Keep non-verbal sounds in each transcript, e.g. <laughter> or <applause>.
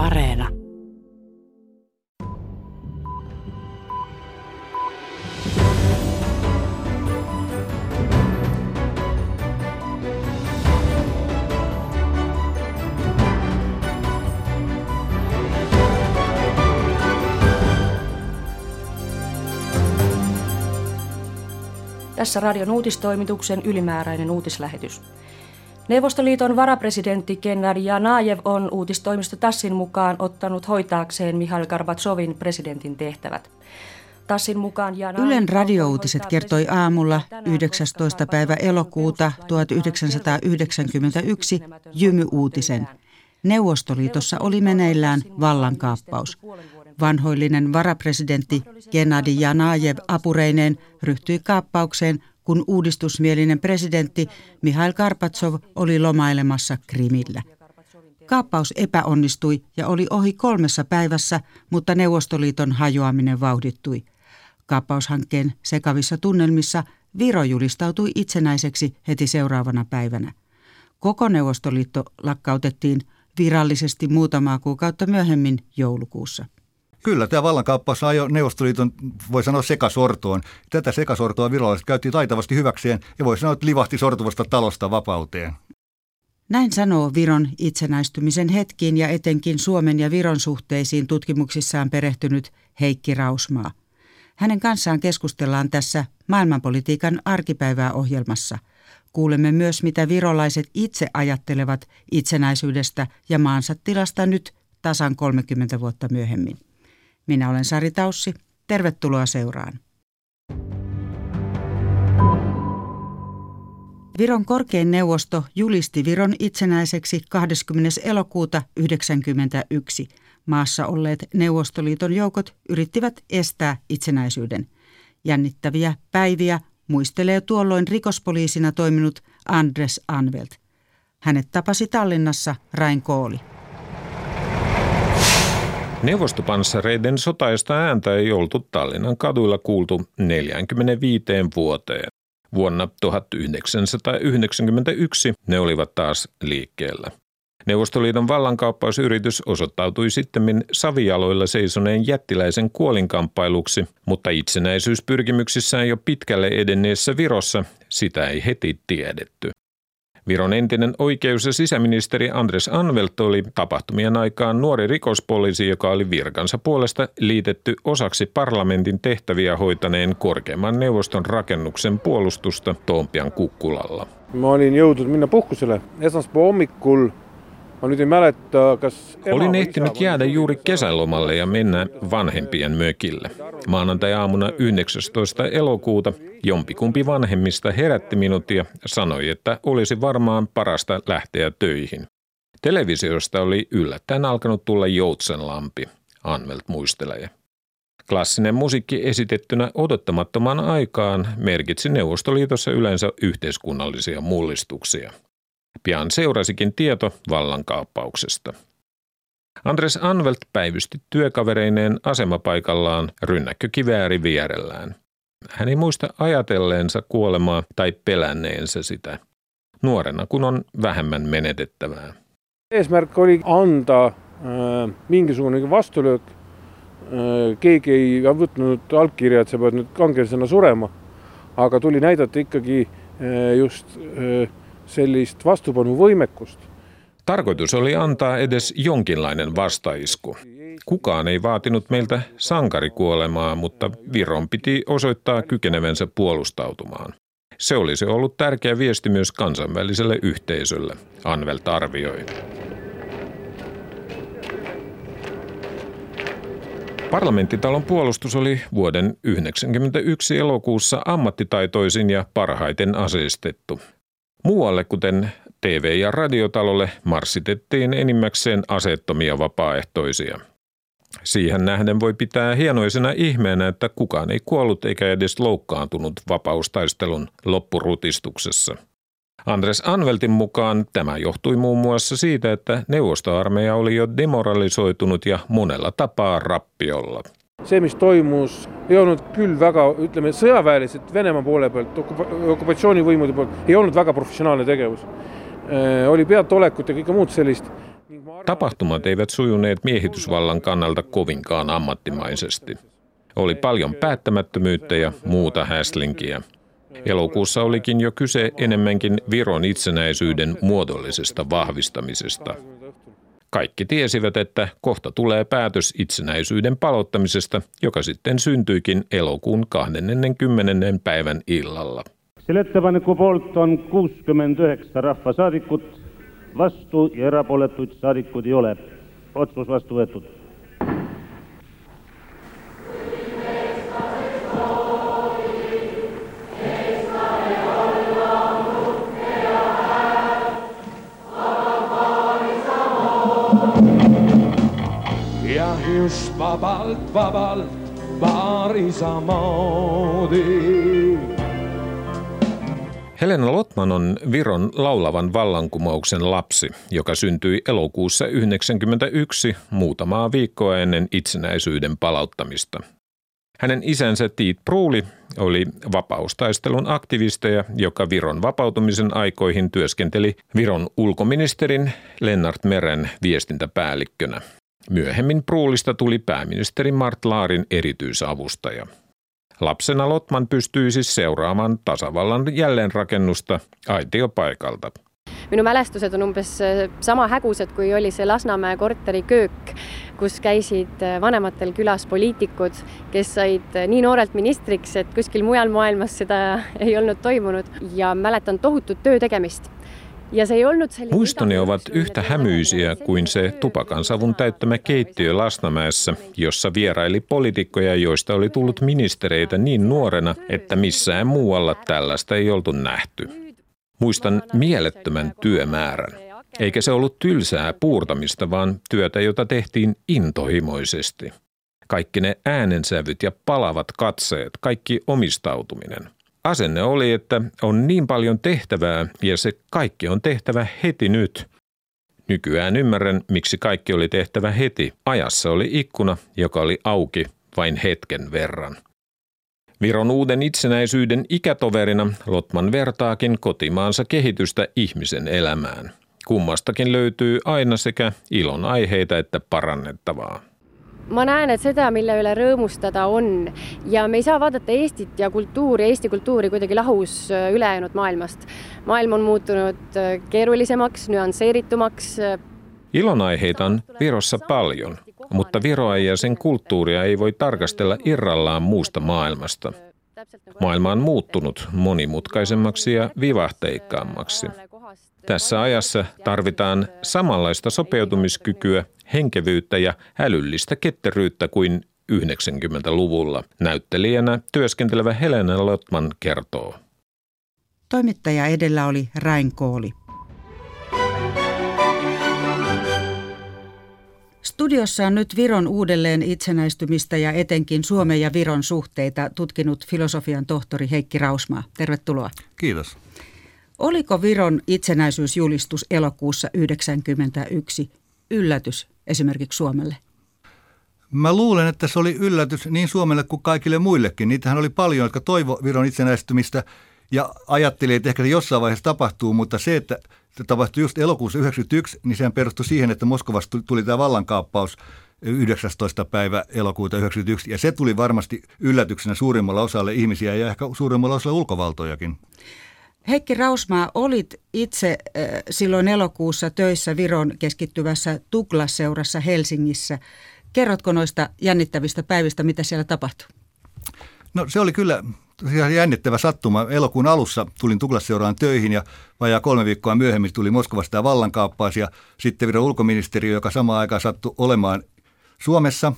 Areena. Tässä radion uutistoimituksen ylimääräinen uutislähetys. Neuvostoliiton varapresidentti Gennady Janajev on uutistoimisto Tassin mukaan ottanut hoitaakseen Mihail Gorbatsovin presidentin tehtävät. Tassin mukaan Janajev Ylen radiouutiset kertoi aamulla 19. päivä elokuuta 1991 Jymy-uutisen. Neuvostoliitossa oli meneillään vallankaappaus. Vanhoillinen varapresidentti Gennady Janajev apureineen ryhtyi kaappaukseen, kun uudistusmielinen presidentti Mihail Karpatsov oli lomailemassa Krimillä. Kaappaus epäonnistui ja oli ohi kolmessa päivässä, mutta Neuvostoliiton hajoaminen vauhdittui. Kaappaushankkeen sekavissa tunnelmissa Viro julistautui itsenäiseksi heti seuraavana päivänä. Koko Neuvostoliitto lakkautettiin virallisesti muutamaa kuukautta myöhemmin joulukuussa. Kyllä, tämä vallankaappaus ajoi Neuvostoliiton, voi sanoa, sekasortoon. Tätä sekasortoa virolaiset käytti taitavasti hyväkseen ja voi sanoa, että livahti sortuvasta talosta vapauteen. Näin sanoo Viron itsenäistymisen hetkiin ja etenkin Suomen ja Viron suhteisiin tutkimuksissaan perehtynyt Heikki Rausmaa. Hänen kanssaan keskustellaan tässä maailmanpolitiikan arkipäivää ohjelmassa. Kuulemme myös, mitä virolaiset itse ajattelevat itsenäisyydestä ja maansa tilasta nyt tasan 30 vuotta myöhemmin. Minä olen Sari Taussi. Tervetuloa seuraan. Viron korkein neuvosto julisti Viron itsenäiseksi 20. elokuuta 1991. Maassa olleet Neuvostoliiton joukot yrittivät estää itsenäisyyden. Jännittäviä päiviä muistelee tuolloin rikospoliisina toiminut Andres Anvelt. Hänet tapasi Tallinnassa Rain Kooli. Neuvostopanssareiden sotaista ääntä ei oltu Tallinnan kaduilla kuultu 45 vuoteen. Vuonna 1991 ne olivat taas liikkeellä. Neuvostoliiton vallankaappausyritys osoittautui sitten savijaloilla seisoneen jättiläisen kuolinkamppailuksi, mutta itsenäisyyspyrkimyksissään jo pitkälle edenneessä Virossa sitä ei heti tiedetty. Viron entinen oikeus- ja sisäministeri Andres Anvelt oli tapahtumien aikaan nuori rikospoliisi, joka oli virkansa puolesta liitetty osaksi parlamentin tehtäviä hoitaneen korkeimman neuvoston rakennuksen puolustusta Toompian kukkulalla. Mä olin joutunut minna puhkuselle esmaspäivä hommikul Mä nyt en kas Olin ehtinyt jäädä juuri kesälomalle ja mennä vanhempien mökille. Maanantai-aamuna 19. elokuuta jompikumpi vanhemmista herätti minut ja sanoi, että olisi varmaan parasta lähteä töihin. Televisiosta oli yllättäen alkanut tulla joutsenlampi, Anvelt muistelee. Klassinen musiikki esitettynä odottamattoman aikaan merkitsi Neuvostoliitossa yleensä yhteiskunnallisia mullistuksia – Pian seurasikin tieto vallankaappauksesta. Andres Anvelt päivysti työkavereineen asemapaikallaan rynnäkkökivääri vierellään. Hän ei muista ajatelleensa kuolemaa tai pelänneensä sitä. Nuorena kun on vähemmän menetettävää. Eesmärk oli anda äh, mingisugune vastulöök äh,. keegi ei võtnud allkirja, et sa pead nüüd kangelasena surema. aga tuli näidata ikkagi äh, just äh, sellist vastupanuvõimekust. Tarkoitus oli antaa edes jonkinlainen vastaisku. Kukaan ei vaatinut meiltä sankarikuolemaa, mutta Viron piti osoittaa kykenevensä puolustautumaan. Se olisi ollut tärkeä viesti myös kansainväliselle yhteisölle, Anvelt arvioi. Parlamenttitalon puolustus oli vuoden 1991 elokuussa ammattitaitoisin ja parhaiten aseistettu. Muualle, kuten TV- ja radiotalolle, marssitettiin enimmäkseen asettomia vapaaehtoisia. Siihen nähden voi pitää hienoisena ihmeenä, että kukaan ei kuollut eikä edes loukkaantunut vapaustaistelun loppurutistuksessa. Andres Anveltin mukaan tämä johtui muun muassa siitä, että neuvostoarmeija oli jo demoralisoitunut ja monella tapaa rappiolla – see, mis toimus, ei olnud küll väga, ütleme, sõjaväeliselt Venemaa poole pealt, okupatsioonivõimude poolt, ei olnud väga professionaalne tegevus. Äh, oli peataolekut ja kõike muud sellist. Tapahtumat eivät sujuneet miehitysvallan kannalta kovinkaan ammattimaisesti. Oli paljon päättämättömyyttä ja muuta häslinkiä. Elokuussa olikin jo kyse enemmänkin Viron itsenäisyyden muodollisesta vahvistamisesta. Kaikki tiesivät, että kohta tulee päätös itsenäisyyden palottamisesta, joka sitten syntyikin elokuun 20. päivän illalla. Selle ettepaneku poolt on 69 rahvasaadikut, vastu ja erapooletuid saadikuid ei ole. Otsus vastu võetud. ja just vabalt, vabalt baari samamoodi. Helena Lotman on Viron laulavan vallankumouksen lapsi, joka syntyi elokuussa 1991 muutamaa viikkoa ennen itsenäisyyden palauttamista. Hänen isänsä Tiit Pruuli oli vapaustaistelun aktivisteja, joka Viron vapautumisen aikoihin työskenteli Viron ulkoministerin Lennart Meren viestintäpäällikkönä. Myöhemmin Pruulista tuli pääministeri Mart Laarin erityisavustaja. Lapsena Lotman pystyi siis seuraamaan tasavallan jälleenrakennusta aitiopaikalta. minu mälestused on umbes äh, sama hägusad, kui oli see Lasnamäe korteri köök, kus käisid äh, vanematel külas poliitikud, kes said äh, nii noorelt ministriks, et kuskil mujal maailmas seda <laughs> ei olnud toimunud ja mäletan tohutut töö tegemist ja se ei ollut Muistoni ovat yhtä hämyisiä kuin se tupakansavun täyttämä keittiö Lasnamäessä, jossa vieraili poliitikkoja, joista oli tullut ministereitä niin nuorena, että missään muualla tällaista ei oltu nähty. Muistan mielettömän työmäärän. Eikä se ollut tylsää puurtamista, vaan työtä, jota tehtiin intohimoisesti. Kaikki ne äänensävyt ja palavat katseet, kaikki omistautuminen – Asenne oli, että on niin paljon tehtävää ja se kaikki on tehtävä heti nyt. Nykyään ymmärrän, miksi kaikki oli tehtävä heti. Ajassa oli ikkuna, joka oli auki vain hetken verran. Viron uuden itsenäisyyden ikätoverina Lotman vertaakin kotimaansa kehitystä ihmisen elämään. Kummastakin löytyy aina sekä ilon aiheita että parannettavaa ma näen, et seda, mille üle rõõmustada on ja me ei saa vaadata Eestit ja kultuuri, Eesti kultuuri kuidagi lahus äh, ülejäänud maailmast. maailm on muutunud äh, keerulisemaks, nüansseeritumaks. Äh, Ilonaiheita on Virossa paljon, mutta Viroa ja sen kulttuuria ei voi tarkastella irrallaan muusta maailmasta. Maailma on muuttunut monimutkaisemmaksi ja vivahteikkaammaksi. Tässä ajassa tarvitaan samanlaista sopeutumiskykyä, henkevyyttä ja älyllistä ketteryyttä kuin 90-luvulla. Näyttelijänä työskentelevä Helena Lotman kertoo. Toimittaja edellä oli Rain Kooli. Studiossa on nyt Viron uudelleen itsenäistymistä ja etenkin Suomen ja Viron suhteita tutkinut filosofian tohtori Heikki Rausmaa. Tervetuloa. Kiitos. Oliko Viron itsenäisyysjulistus elokuussa 1991 yllätys esimerkiksi Suomelle? Mä luulen, että se oli yllätys niin Suomelle kuin kaikille muillekin. Niitähän oli paljon, jotka toivo Viron itsenäistymistä ja ajatteli, että ehkä se jossain vaiheessa tapahtuu, mutta se, että se tapahtui just elokuussa 1991, niin sehän perustui siihen, että Moskovasta tuli tämä vallankaappaus 19. päivä elokuuta 1991, ja se tuli varmasti yllätyksenä suurimmalla osalle ihmisiä ja ehkä suurimmalla osalla ulkovaltojakin. Heikki Rausmaa, olit itse äh, silloin elokuussa töissä Viron keskittyvässä Tuklasseurassa Helsingissä. Kerrotko noista jännittävistä päivistä, mitä siellä tapahtui? No se oli kyllä jännittävä sattuma. Elokuun alussa tulin Tuklasseuraan töihin ja vajaa kolme viikkoa myöhemmin tuli Moskovasta tämä vallankaappaus ja sitten Viron ulkoministeriö, joka samaan aikaan sattui olemaan Suomessa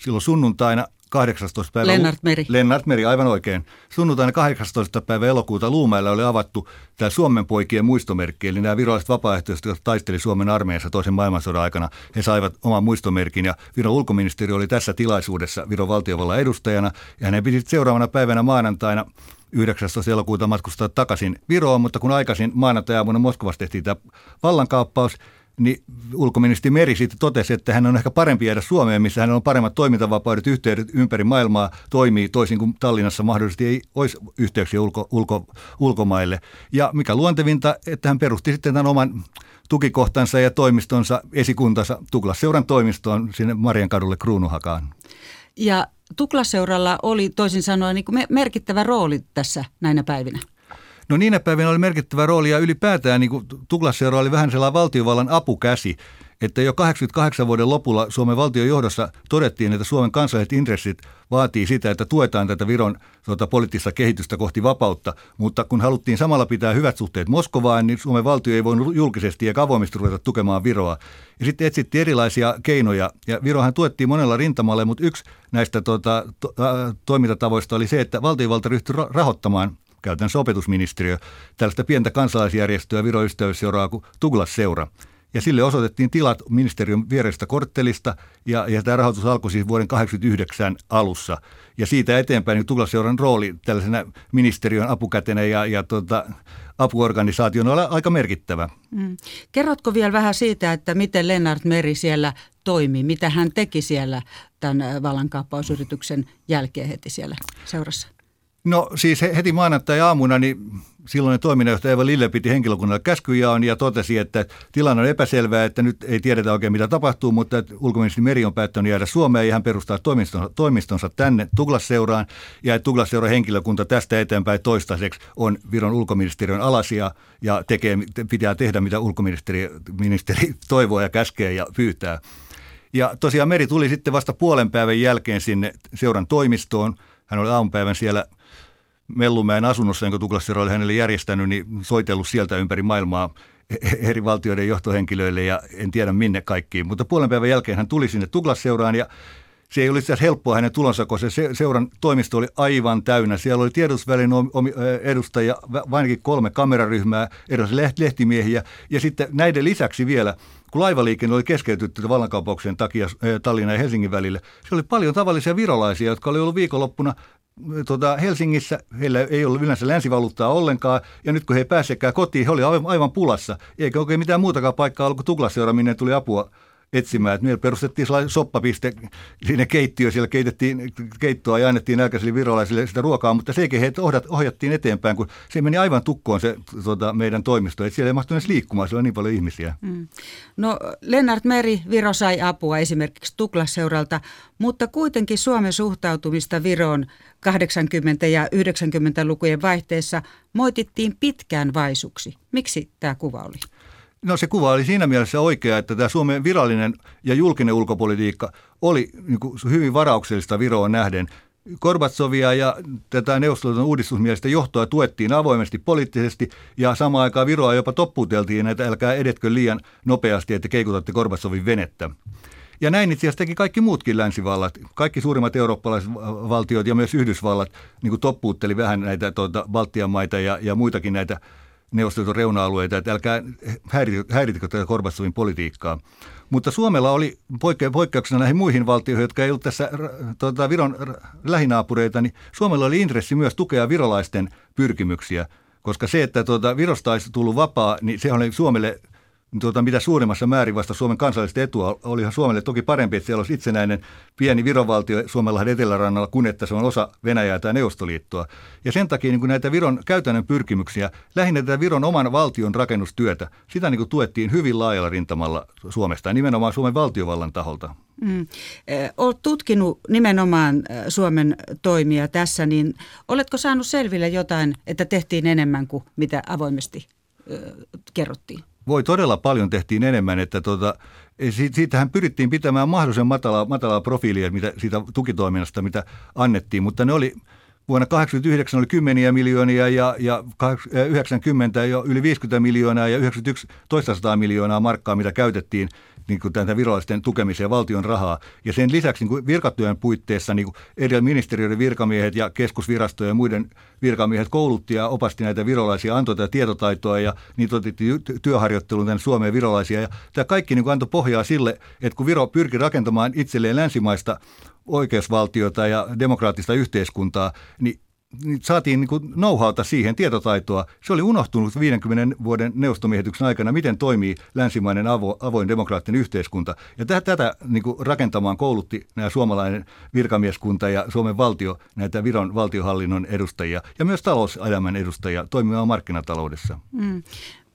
silloin sunnuntaina 18. päivä. Lennart Meri. Lennart Meri, aivan oikein. Sunnuntaina 18. päivä elokuuta Luumäellä oli avattu tämä Suomen poikien muistomerkki, eli nämä viralliset vapaaehtoiset, jotka taisteli Suomen armeijassa toisen maailmansodan aikana, he saivat oman muistomerkin ja Viron ulkoministeri oli tässä tilaisuudessa Viron valtiovallan edustajana ja hänen piti seuraavana päivänä maanantaina 19. elokuuta matkustaa takaisin Viroon, mutta kun aikaisin maanantai-aamuna Moskovassa tehtiin tämä vallankaappaus, niin ulkoministeri Meri sitten totesi, että hän on ehkä parempi jäädä Suomeen, missä hän on paremmat toimintavapaudet, yhteydet ympäri maailmaa toimii toisin kuin Tallinnassa mahdollisesti ei olisi yhteyksiä ulko, ulko, ulkomaille. Ja mikä luontevinta, että hän perusti sitten tämän oman tukikohtansa ja toimistonsa, esikuntansa Tuklasseuran toimistoon sinne Marjankadulle Kruunuhakaan. Ja Tuklaseuralla oli toisin sanoen niin merkittävä rooli tässä näinä päivinä. No niinä päivinä oli merkittävä rooli ja ylipäätään niin Tuklasseura oli vähän sellainen valtiovallan apukäsi, että jo 88 vuoden lopulla Suomen valtion johdossa todettiin, että Suomen kansalliset intressit vaatii sitä, että tuetaan tätä Viron tuota, poliittista kehitystä kohti vapautta, mutta kun haluttiin samalla pitää hyvät suhteet Moskovaan, niin Suomen valtio ei voinut julkisesti ja avoimesti ruveta tukemaan Viroa. Ja sitten etsittiin erilaisia keinoja, ja Virohan tuettiin monella rintamalla, mutta yksi näistä tuota, to, ä, toimintatavoista oli se, että valtiovalta ryhtyi rahoittamaan käytännössä opetusministeriö, tällaista pientä kansalaisjärjestöä Viro ystävyysseuraa kuin Tuglas Seura. Ja sille osoitettiin tilat ministeriön vierestä korttelista ja, ja tämä rahoitus alkoi siis vuoden 1989 alussa. Ja siitä eteenpäin niin Tuglasseuran rooli tällaisena ministeriön apukätenä ja, ja tota, apuorganisaationa on aika merkittävä. Mm. Kerrotko vielä vähän siitä, että miten Lennart Meri siellä toimi, mitä hän teki siellä tämän vallankaappausyrityksen jälkeen heti siellä seurassa? No siis heti maanantai-aamuna niin silloinen toiminnanjohtaja Eva Lille piti henkilökunnalle käskyjaon ja totesi, että tilanne on epäselvää, että nyt ei tiedetä oikein mitä tapahtuu, mutta ulkoministeri Meri on päättänyt jäädä Suomeen ja hän perustaa toimistonsa, toimistonsa tänne Tuglasseuraan ja että Tuglasseuran henkilökunta tästä eteenpäin toistaiseksi on Viron ulkoministeriön alasia ja tekee, pitää tehdä mitä ulkoministeri ministeri toivoo ja käskee ja pyytää. Ja tosiaan Meri tuli sitten vasta puolen päivän jälkeen sinne seuran toimistoon. Hän oli aamupäivän siellä Mellumäen asunnossa, jonka Douglas oli hänelle järjestänyt, niin soitellut sieltä ympäri maailmaa eri valtioiden johtohenkilöille ja en tiedä minne kaikkiin. Mutta puolen päivän jälkeen hän tuli sinne Douglas-seuraan ja se ei olisi helppoa hänen tulonsa, koska se seuran toimisto oli aivan täynnä. Siellä oli tiedotusvälin edustajia, vainkin kolme kameraryhmää, erilaisia lehtimiehiä ja sitten näiden lisäksi vielä kun laivaliikenne oli keskeytytty vallankaupauksen takia Tallinnan ja Helsingin välille, se oli paljon tavallisia virolaisia, jotka oli ollut viikonloppuna tota, Helsingissä, heillä ei ollut yleensä länsivaluuttaa ollenkaan, ja nyt kun he ei pääsekään kotiin, he olivat aivan pulassa, eikä oikein mitään muutakaan paikkaa ollut kuin Tuglasseura, minne tuli apua etsimään. Että meillä perustettiin sellainen soppapiste sinne keittiö, siellä keitettiin keittoa ja annettiin nälkäisille virolaisille sitä ruokaa, mutta sekin heitä ohjattiin eteenpäin, kun se meni aivan tukkoon se tota, meidän toimisto. Että siellä ei mahtunut edes liikkumaan, siellä on niin paljon ihmisiä. Mm. No Lennart Meri, Viro sai apua esimerkiksi Tuklasseuralta, mutta kuitenkin Suomen suhtautumista Viroon 80- ja 90-lukujen vaihteessa moitittiin pitkään vaisuksi. Miksi tämä kuva oli? No se kuva oli siinä mielessä oikea, että tämä Suomen virallinen ja julkinen ulkopolitiikka oli niin kuin hyvin varauksellista Viroon nähden. Korbatsovia ja tätä neuvostoliiton uudistusmielistä johtoa tuettiin avoimesti poliittisesti ja samaan aikaan Viroa jopa topputeltiin, että älkää edetkö liian nopeasti, että keikutatte Korbatsovin venettä. Ja näin itse asiassa teki kaikki muutkin länsivallat, kaikki suurimmat eurooppalaiset valtiot ja myös Yhdysvallat niin kuin toppuutteli vähän näitä tuota, Baltian maita ja, ja muitakin näitä Neuvostoliiton reuna-alueita, että älkää häiritkö tätä Korbatsovin politiikkaa. Mutta Suomella oli poikke- poikkeuksena näihin muihin valtioihin, jotka ei ollut tässä tuota, Viron lähinaapureita, niin Suomella oli intressi myös tukea virolaisten pyrkimyksiä, koska se, että tuota, Virosta olisi tullut vapaa, niin se oli Suomelle – tuota, mitä suurimmassa määrin vasta Suomen kansallista etua. Olihan Suomelle toki parempi, että siellä olisi itsenäinen pieni virovaltio Suomella etelärannalla, kun että se on osa Venäjää tai Neuvostoliittoa. Ja sen takia niin kuin näitä Viron käytännön pyrkimyksiä, lähinnä tätä Viron oman valtion rakennustyötä, sitä niin kuin tuettiin hyvin laajalla rintamalla Suomesta nimenomaan Suomen valtiovallan taholta. Mm. Olet tutkinut nimenomaan Suomen toimia tässä, niin oletko saanut selville jotain, että tehtiin enemmän kuin mitä avoimesti kerrottiin? Voi todella paljon tehtiin enemmän, että tota, siitähän pyrittiin pitämään mahdollisen matalaa, matalaa profiilia mitä, siitä tukitoiminnasta, mitä annettiin, mutta ne oli Vuonna 1989 oli kymmeniä miljoonia ja, ja 90 jo yli 50 miljoonaa ja 91 toista miljoonaa markkaa, mitä käytettiin niin kuin tätä virallisten tukemiseen valtion rahaa. Ja sen lisäksi niin kuin virkatyön puitteissa niin kuin eri ministeriöiden virkamiehet ja keskusvirastojen ja muiden virkamiehet koulutti ja opasti näitä virolaisia, antoi tätä tietotaitoa ja niitä otettiin työharjoitteluun tänne Suomeen virolaisia. Ja tämä kaikki niin kuin antoi pohjaa sille, että kun Viro pyrki rakentamaan itselleen länsimaista oikeusvaltiota ja demokraattista yhteiskuntaa, niin niin saatiin niin know-howta siihen, tietotaitoa. Se oli unohtunut 50 vuoden neuvostomiehityksen aikana, miten toimii länsimainen avo, avoin demokraattinen yhteiskunta. Ja tätä, tätä niin rakentamaan koulutti nämä suomalainen virkamieskunta ja Suomen valtio, näitä Viron valtiohallinnon edustajia ja myös talouselämän edustajia toimimaan markkinataloudessa. Mm.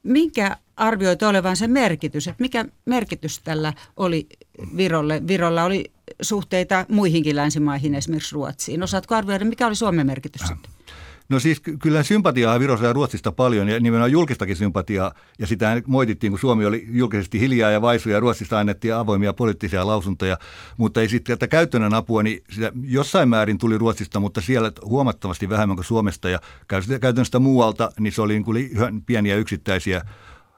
Minkä arvioit olevan se merkitys, että mikä merkitys tällä oli Virolle? Virolla oli suhteita muihinkin länsimaihin, esimerkiksi Ruotsiin. Osaatko arvioida, mikä oli Suomen merkitys sitten? No siis kyllä sympatiaa Virossa ja Ruotsista paljon ja nimenomaan julkistakin sympatiaa. Ja sitä moitittiin, kun Suomi oli julkisesti hiljaa ja vaisu ja Ruotsista annettiin avoimia poliittisia lausuntoja. Mutta ei sitten tätä käytännön apua, niin sitä jossain määrin tuli Ruotsista, mutta siellä huomattavasti vähemmän kuin Suomesta. Ja käytännössä muualta, niin se oli niin kuin pieniä yksittäisiä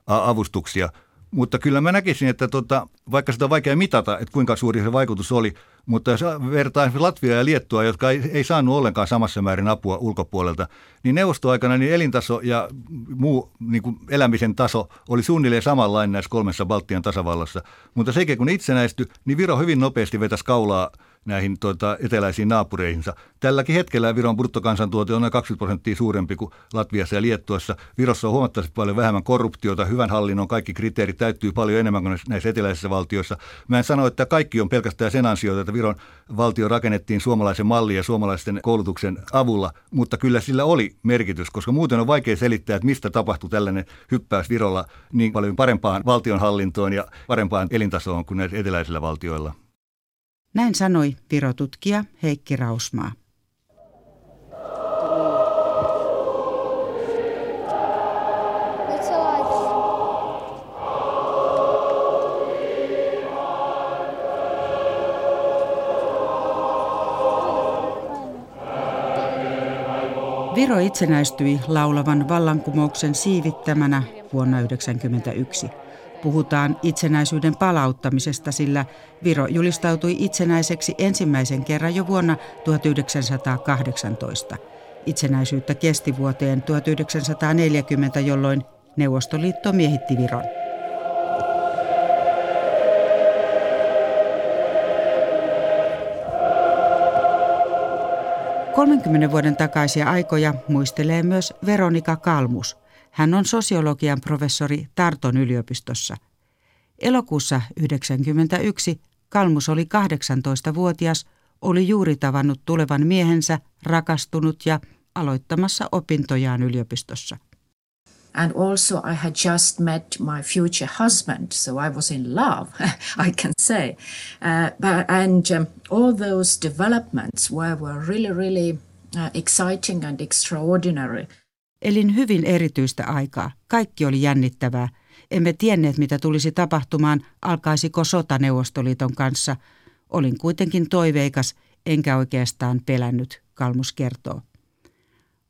avustuksia. Mutta kyllä mä näkisin, että tota, vaikka sitä on vaikea mitata, että kuinka suuri se vaikutus oli, mutta jos vertaa Latvia ja Liettua, jotka ei, ei saanut ollenkaan samassa määrin apua ulkopuolelta, niin neuvostoaikana niin elintaso ja muu niin kuin elämisen taso oli suunnilleen samanlainen näissä kolmessa Baltian tasavallassa. Mutta sekin kun itsenäistyi, niin Viro hyvin nopeasti vetäisi kaulaa näihin tuota, eteläisiin naapureihinsa. Tälläkin hetkellä Viron bruttokansantuote on noin 20 prosenttia suurempi kuin Latviassa ja Liettuassa. Virossa on huomattavasti paljon vähemmän korruptiota, hyvän hallinnon kaikki kriteerit täyttyy paljon enemmän kuin näissä eteläisissä valtioissa. Mä en sano, että kaikki on pelkästään sen ansiota, että Viron valtio rakennettiin suomalaisen mallin ja suomalaisten koulutuksen avulla, mutta kyllä sillä oli merkitys, koska muuten on vaikea selittää, että mistä tapahtui tällainen hyppäys Virolla niin paljon parempaan valtionhallintoon ja parempaan elintasoon kuin näissä eteläisillä valtioilla. Näin sanoi virotutkija Heikki Rausmaa. Viro itsenäistyi laulavan vallankumouksen siivittämänä vuonna 1991 puhutaan itsenäisyyden palauttamisesta, sillä Viro julistautui itsenäiseksi ensimmäisen kerran jo vuonna 1918. Itsenäisyyttä kesti vuoteen 1940, jolloin Neuvostoliitto miehitti Viron. Kolmenkymmenen vuoden takaisia aikoja muistelee myös Veronika Kalmus – hän on sosiologian professori Tarton yliopistossa. Elokuussa 1991 Kalmus oli 18-vuotias, oli juuri tavannut tulevan miehensä, rakastunut ja aloittamassa opintojaan yliopistossa. And also, I had just met my future husband, so I was in love, <laughs> I can say. Uh, but, and um, all those developments were, were really, really uh, exciting and extraordinary. Elin hyvin erityistä aikaa. Kaikki oli jännittävää. Emme tienneet, mitä tulisi tapahtumaan, alkaisiko sota Neuvostoliiton kanssa. Olin kuitenkin toiveikas, enkä oikeastaan pelännyt, Kalmus kertoo.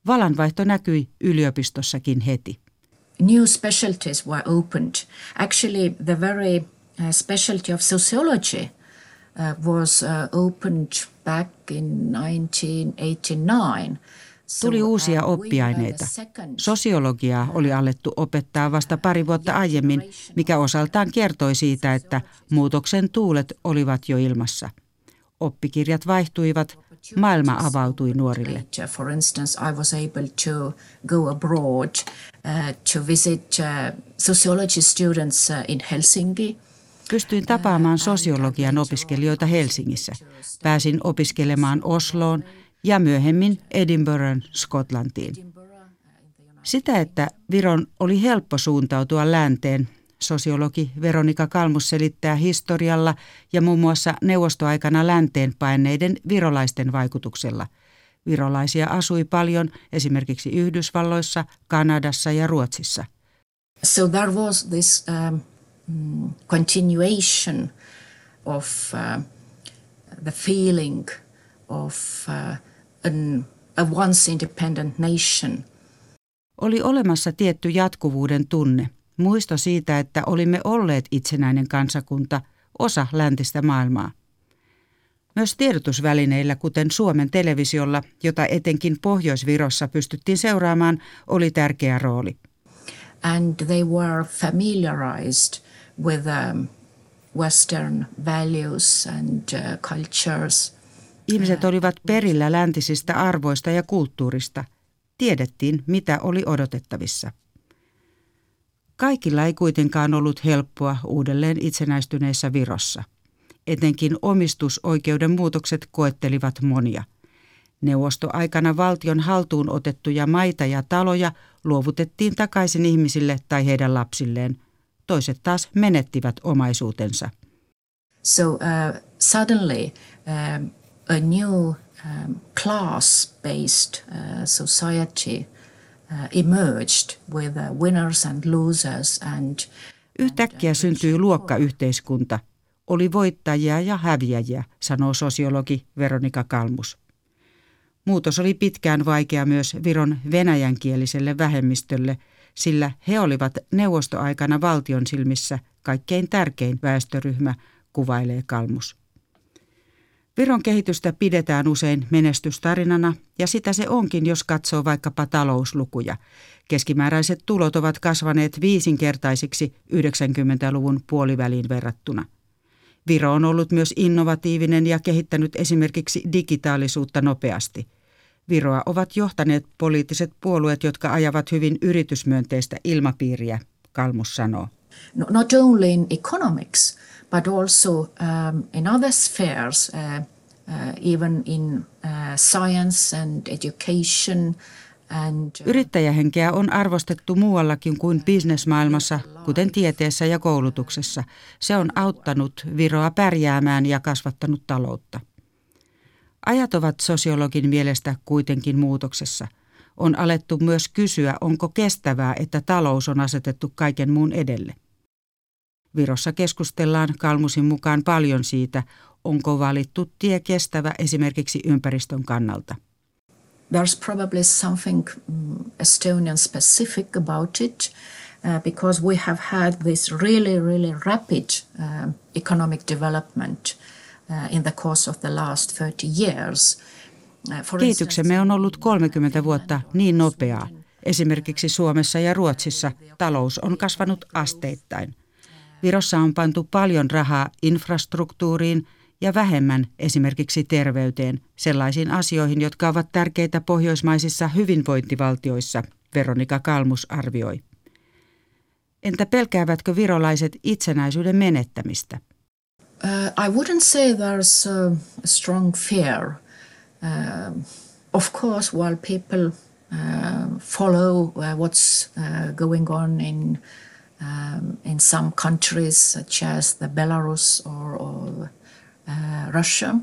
Valanvaihto näkyi yliopistossakin heti. New specialties were opened. Actually, the very uh, specialty of sociology uh, was uh, opened back in 1989. Tuli uusia oppiaineita. Sosiologiaa oli alettu opettaa vasta pari vuotta aiemmin, mikä osaltaan kertoi siitä, että muutoksen tuulet olivat jo ilmassa. Oppikirjat vaihtuivat, maailma avautui nuorille. For instance, I was able to go abroad uh, to visit uh, sociology students uh, in Helsinki. Pystyin tapaamaan sosiologian opiskelijoita Helsingissä. Pääsin opiskelemaan Osloon ja myöhemmin Edinburghan Skotlantiin. Sitä, että Viron oli helppo suuntautua länteen, sosiologi Veronika Kalmus selittää historialla ja muun muassa neuvostoaikana länteen paineiden virolaisten vaikutuksella. Virolaisia asui paljon esimerkiksi Yhdysvalloissa, Kanadassa ja Ruotsissa. So there was this um, continuation of uh, the feeling of uh, an, a once independent nation. Oli olemassa tietty jatkuvuuden tunne, muisto siitä, että olimme olleet itsenäinen kansakunta, osa läntistä maailmaa. Myös tiedotusvälineillä, kuten Suomen televisiolla, jota etenkin Pohjois-Virossa pystyttiin seuraamaan, oli tärkeä rooli. And they were familiarized with um, Western values and uh, cultures – Ihmiset olivat perillä läntisistä arvoista ja kulttuurista. Tiedettiin, mitä oli odotettavissa. Kaikilla ei kuitenkaan ollut helppoa uudelleen itsenäistyneessä Virossa. Etenkin omistusoikeuden muutokset koettelivat monia. Neuvostoaikana valtion haltuun otettuja maita ja taloja luovutettiin takaisin ihmisille tai heidän lapsilleen. Toiset taas menettivät omaisuutensa. So uh, suddenly um, a new um, class-based uh, society uh, emerged with uh, winners and losers and Yhtäkkiä syntyi luokkayhteiskunta. Oli voittajia ja häviäjiä, sanoo sosiologi Veronika Kalmus. Muutos oli pitkään vaikea myös Viron venäjänkieliselle vähemmistölle, sillä he olivat neuvostoaikana valtion silmissä kaikkein tärkein väestöryhmä, kuvailee Kalmus. Viron kehitystä pidetään usein menestystarinana ja sitä se onkin, jos katsoo vaikkapa talouslukuja. Keskimääräiset tulot ovat kasvaneet viisinkertaisiksi 90-luvun puoliväliin verrattuna. Viro on ollut myös innovatiivinen ja kehittänyt esimerkiksi digitaalisuutta nopeasti. Viroa ovat johtaneet poliittiset puolueet, jotka ajavat hyvin yritysmyönteistä ilmapiiriä, Kalmus sanoo. No, not only in economics, but also um, in other spheres, uh, uh, even in uh, science and education. Uh, Yrittäjähenkeä on arvostettu muuallakin kuin bisnesmaailmassa, kuten tieteessä ja koulutuksessa. Se on auttanut Viroa pärjäämään ja kasvattanut taloutta. Ajat ovat sosiologin mielestä kuitenkin muutoksessa. On alettu myös kysyä, onko kestävää, että talous on asetettu kaiken muun edelle. Virossa keskustellaan Kalmusin mukaan paljon siitä, onko valittu tie kestävä esimerkiksi ympäristön kannalta. There's probably something um, Estonian specific about it uh, because we have had this really, really rapid uh, economic development uh, in the course of the last 30 years. Kehityksemme on ollut 30 vuotta niin nopeaa. Esimerkiksi Suomessa ja Ruotsissa talous on kasvanut asteittain – Virossa on pantu paljon rahaa infrastruktuuriin ja vähemmän esimerkiksi terveyteen, sellaisiin asioihin, jotka ovat tärkeitä pohjoismaisissa hyvinvointivaltioissa, Veronika Kalmus arvioi. Entä pelkäävätkö virolaiset itsenäisyyden menettämistä? Uh, I wouldn't say there's a, strong fear. Uh, of course, while people uh, follow uh, what's uh, going on in um, in some countries such as the Belarus or, or uh, Russia.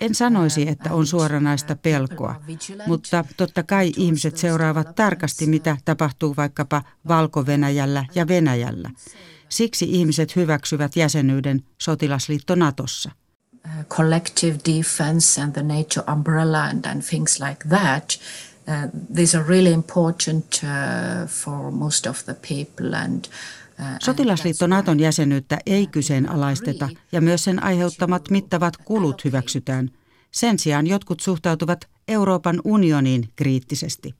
En sanoisi, että on suoranaista pelkoa, mutta totta kai ihmiset seuraavat tarkasti, mitä tapahtuu vaikkapa Valko-Venäjällä ja Venäjällä. Siksi ihmiset hyväksyvät jäsenyyden sotilasliitto Natossa. Uh, collective defense and the NATO umbrella and, and things like that. Uh, these are really important uh, for most of the people and Sotilasliitto Naton jäsenyyttä ei kyseenalaisteta ja myös sen aiheuttamat mittavat kulut hyväksytään. Sen sijaan jotkut suhtautuvat Euroopan unioniin kriittisesti.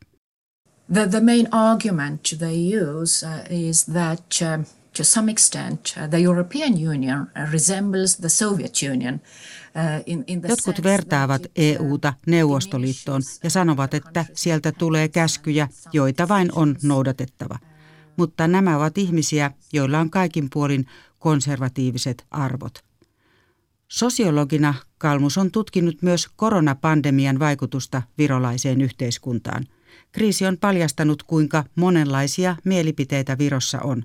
The, the main argument they use uh, is that uh, to some extent uh, the European Union resembles the Soviet Union. Uh, Jotkut vertaavat uh, EUta Neuvostoliittoon ja sanovat, että sieltä tulee käskyjä, joita vain on noudatettava – mutta nämä ovat ihmisiä, joilla on kaikin puolin konservatiiviset arvot. Sosiologina Kalmus on tutkinut myös koronapandemian vaikutusta virolaiseen yhteiskuntaan. Kriisi on paljastanut, kuinka monenlaisia mielipiteitä Virossa on.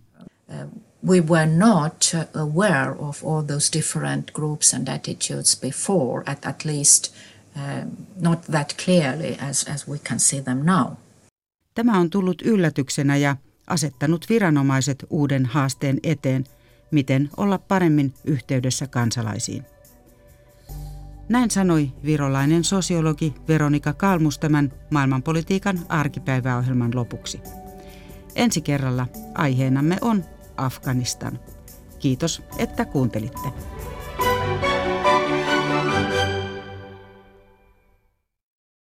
We were not aware of all those different groups and attitudes before, at, at least uh, not that clearly as, as we can see them now. Tämä on tullut yllätyksenä ja asettanut viranomaiset uuden haasteen eteen, miten olla paremmin yhteydessä kansalaisiin. Näin sanoi virolainen sosiologi Veronika Kalmus tämän maailmanpolitiikan arkipäiväohjelman lopuksi. Ensi kerralla aiheenamme on Afganistan. Kiitos, että kuuntelitte.